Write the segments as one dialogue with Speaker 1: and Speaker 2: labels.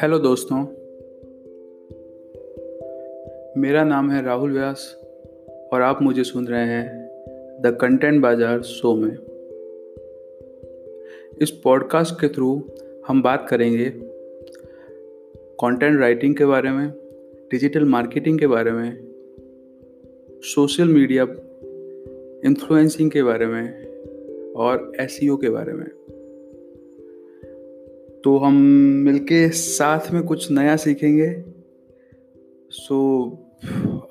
Speaker 1: Hello दोस्तों। मेरा नाम है राहुल व्यास और आप मुझे सुन रहे हैं द कंटेंट बाज़ार शो में। इस पॉडकास्ट के थ्रू हम बात करेंगे कंटेंट राइटिंग के बारे में, डिजिटल मार्केटिंग के बारे में, सोशल मीडिया इन्फ्लुएंसिंग के बारे में और एस के बारे में। तो हम मिलके साथ में कुछ नया सीखेंगे। सो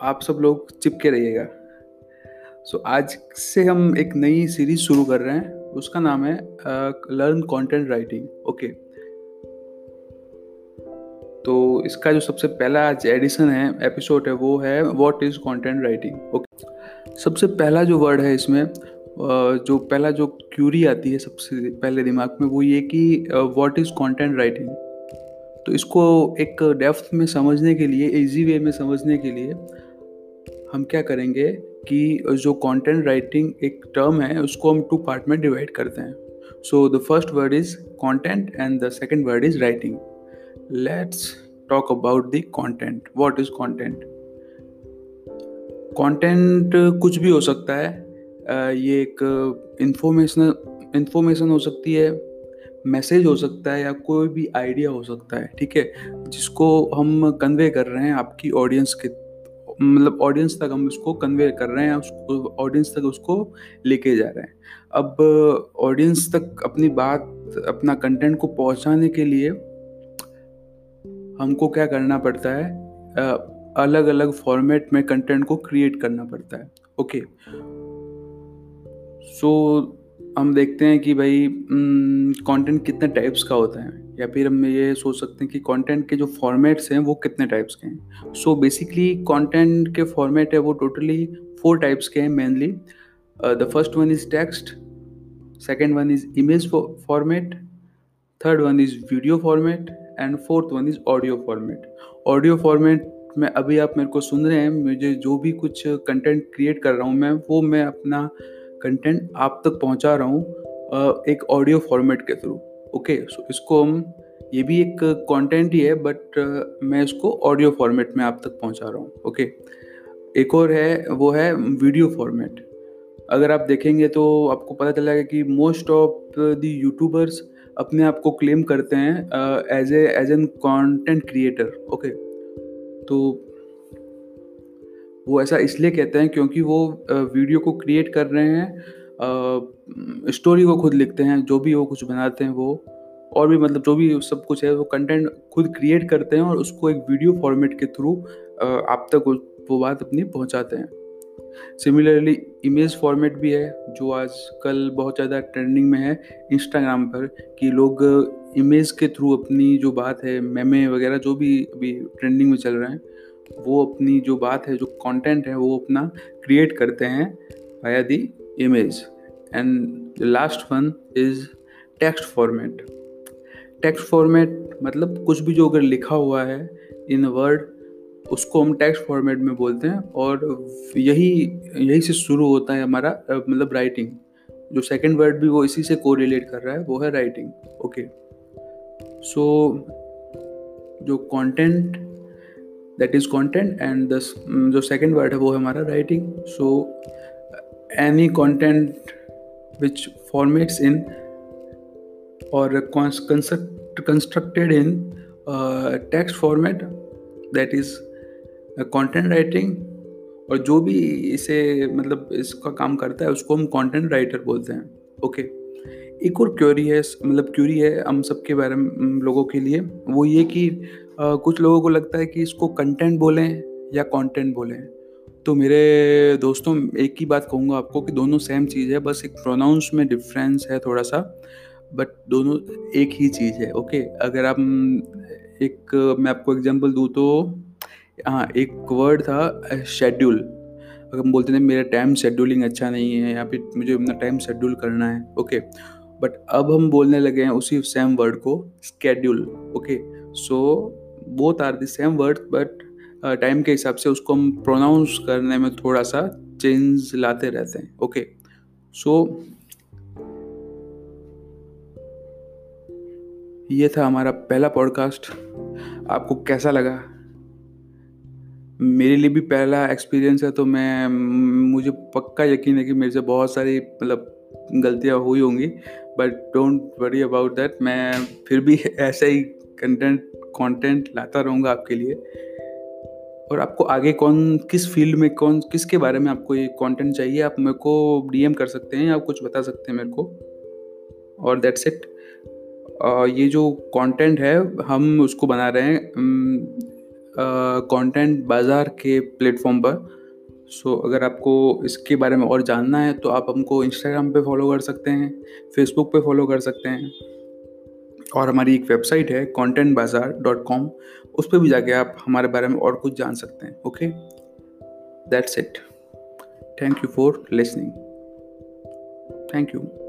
Speaker 1: आप सब लोग चिपके रहिएगा। सो आज से हम एक नई सीरीज़ शुरू कर रहे हैं। उसका नाम है लर्न कंटेंट राइटिंग ओके तो इसका जो सबसे पहला आज एडिशन है एपिसोड है, वो है what is content writing okay सबसे पहला जो वर्ड है इसमें जो पहला जो क्यूरी आती है सबसे पहले दिमाग में, वो ये कि व्हाट इज़ कंटेंट राइटिंग तो इसको एक डेप्थ में समझने के लिए इजी वे में समझने के लिए हम क्या करेंगे कि जो कंटेंट राइटिंग एक टर्म है, उसको हम टू पार्ट में डिवाइड करते हैं। So the first word is content and the second word is writing let's talk about the content what is content content कुछ भी हो सकता है ये एक इंफॉर्मेशनल इंफॉर्मेशन हो सकती है मैसेज हो सकता है या कोई भी आइडिया हो सकता है, ठीक है? जिसको हम कन्वे कर रहे हैं आपकी ऑडियंस के मतलब ऑडियंस तक हम उसको कन्वे कर रहे हैं उसको ऑडियंस तक उसको लेके जा रहे हैं। अब ऑडियंस तक अपनी बात, अपना कंटेंट को पहुँचाने के लिए हमको क्या करना पड़ता है? अलग अलग फॉर्मेट में कंटेंट को क्रिएट करना पड़ता है ओके सो हम देखते हैं कि भाई कंटेंट कितने टाइप्स का होता है? या फिर हम ये सोच सकते हैं कि कंटेंट के जो फॉर्मेट्स हैं, वो कितने टाइप्स के हैं? सो बेसिकली कंटेंट के फॉर्मेट है वो टोटली फोर टाइप्स के हैं mainly the first one is text second one is image format third one is video format and fourth one is audio format audio format में अभी आप मेरे को सुन रहे हैं, मुझे जो भी कुछ कंटेंट क्रिएट कर रहा हूँ मैं, वो मैं अपना कंटेंट आप तक पहुँचा रहा हूँ एक ऑडियो फॉर्मेट के थ्रू ओके सो इसको हम, ये भी एक कंटेंट ही है बट मैं इसको ऑडियो फॉर्मेट में आप तक पहुँचा रहा हूँ ओके एक और है, वो है वीडियो फॉर्मेट अगर आप देखेंगे तो आपको पता चलेगा कि मोस्ट ऑफ़ द यूट्यूबर्स अपने आप को क्लेम करते हैं as a as an content creator okay तो वो ऐसा इसलिए कहते हैं क्योंकि वो वीडियो को क्रिएट कर रहे हैं स्टोरी को खुद लिखते हैं, जो भी वो कुछ बनाते हैं वो, और भी मतलब जो भी सब कुछ है वो कंटेंट खुद क्रिएट करते हैं और उसको एक वीडियो फॉर्मेट के थ्रू आप तक वो बात अपनी पहुंचाते हैं। सिमिलरली इमेज फॉर्मेट भी है, जो आजकल बहुत ज़्यादा ट्रेंडिंग में है इंस्टाग्राम पर, कि लोग इमेज के थ्रू अपनी जो बात है मेमे वगैरह जो भी अभी ट्रेंडिंग में चल रहे हैं वो अपनी जो बात है, जो कंटेंट है, वो अपना क्रिएट करते हैं via the image and last one is text format text format मतलब कुछ भी जो अगर लिखा हुआ है इन वर्ड उसको हम टेक्स्ट फॉर्मेट में बोलते हैं और यही यही से शुरू होता है हमारा मतलब राइटिंग जो सेकंड वर्ड भी वो इसी से को रिलेट कर रहा है, वो है राइटिंग ओके सो जो content that is content and जो सेकेंड वर्ड है वो है हमारा writing so any content which formats in और constructed in text format that is content writing और जो भी इसे मतलब इसका काम करता है, उसको हम कंटेंट राइटर बोलते हैं ओके okay. एक और क्यूरी है मतलब क्यूरी है हम सबके बारे में, लोगों के लिए, वो ये कि कुछ लोगों को लगता है कि इसको कंटेंट बोलें या कंटेंट बोलें। तो मेरे दोस्तों, एक ही बात कहूँगा आपको कि दोनों सेम चीज़ है, बस एक प्रोनाउंस में डिफरेंस है थोड़ा सा बट दोनों एक ही चीज़ है ओके अगर आप, एक, मैं आपको एग्जांपल दूँ तो हाँ एक वर्ड था शेड्यूल अगर हम बोलते थे मेरा टाइम शेड्यूलिंग अच्छा नहीं है, या फिर मुझे अपना टाइम शेड्यूल करना है ओके बट अब हम बोलने लगे हैं उसी सेम वर्ड को schedule okay so both are the same word but time के हिसाब से उसको हम प्रोनाउंस करने में थोड़ा सा चेंज लाते रहते हैं। ओके सो ये था हमारा पहला पॉडकास्ट आपको कैसा लगा? मेरे लिए भी पहला एक्सपीरियंस है तो मैं, मुझे पक्का यकीन है कि मेरे से बहुत सारी मतलब गलतियाँ हुई होंगी but don't worry about that मैं फिर भी ऐसा ही कंटेंट कंटेंट लाता रहूँगा आपके लिए। और आपको आगे कौन किस फ़ील्ड में कौन किसके बारे में आपको ये कंटेंट चाहिए आप मेरे को डीएम कर सकते हैं या कुछ बता सकते हैं मेरे को। और दैट्स इट ये जो कंटेंट है हम उसको बना रहे हैं कंटेंट बाज़ार के प्लेटफॉर्म पर। सो so, अगर आपको इसके बारे में और जानना है तो आप हमको इंस्टाग्राम पे फॉलो कर सकते हैं फेसबुक पे फॉलो कर सकते हैं। और हमारी एक वेबसाइट है कॉन्टेंट बाज़ार डॉट कॉम उस पर भी जाके आप हमारे बारे में और कुछ जान सकते हैं okay that's it thank you for listening thank you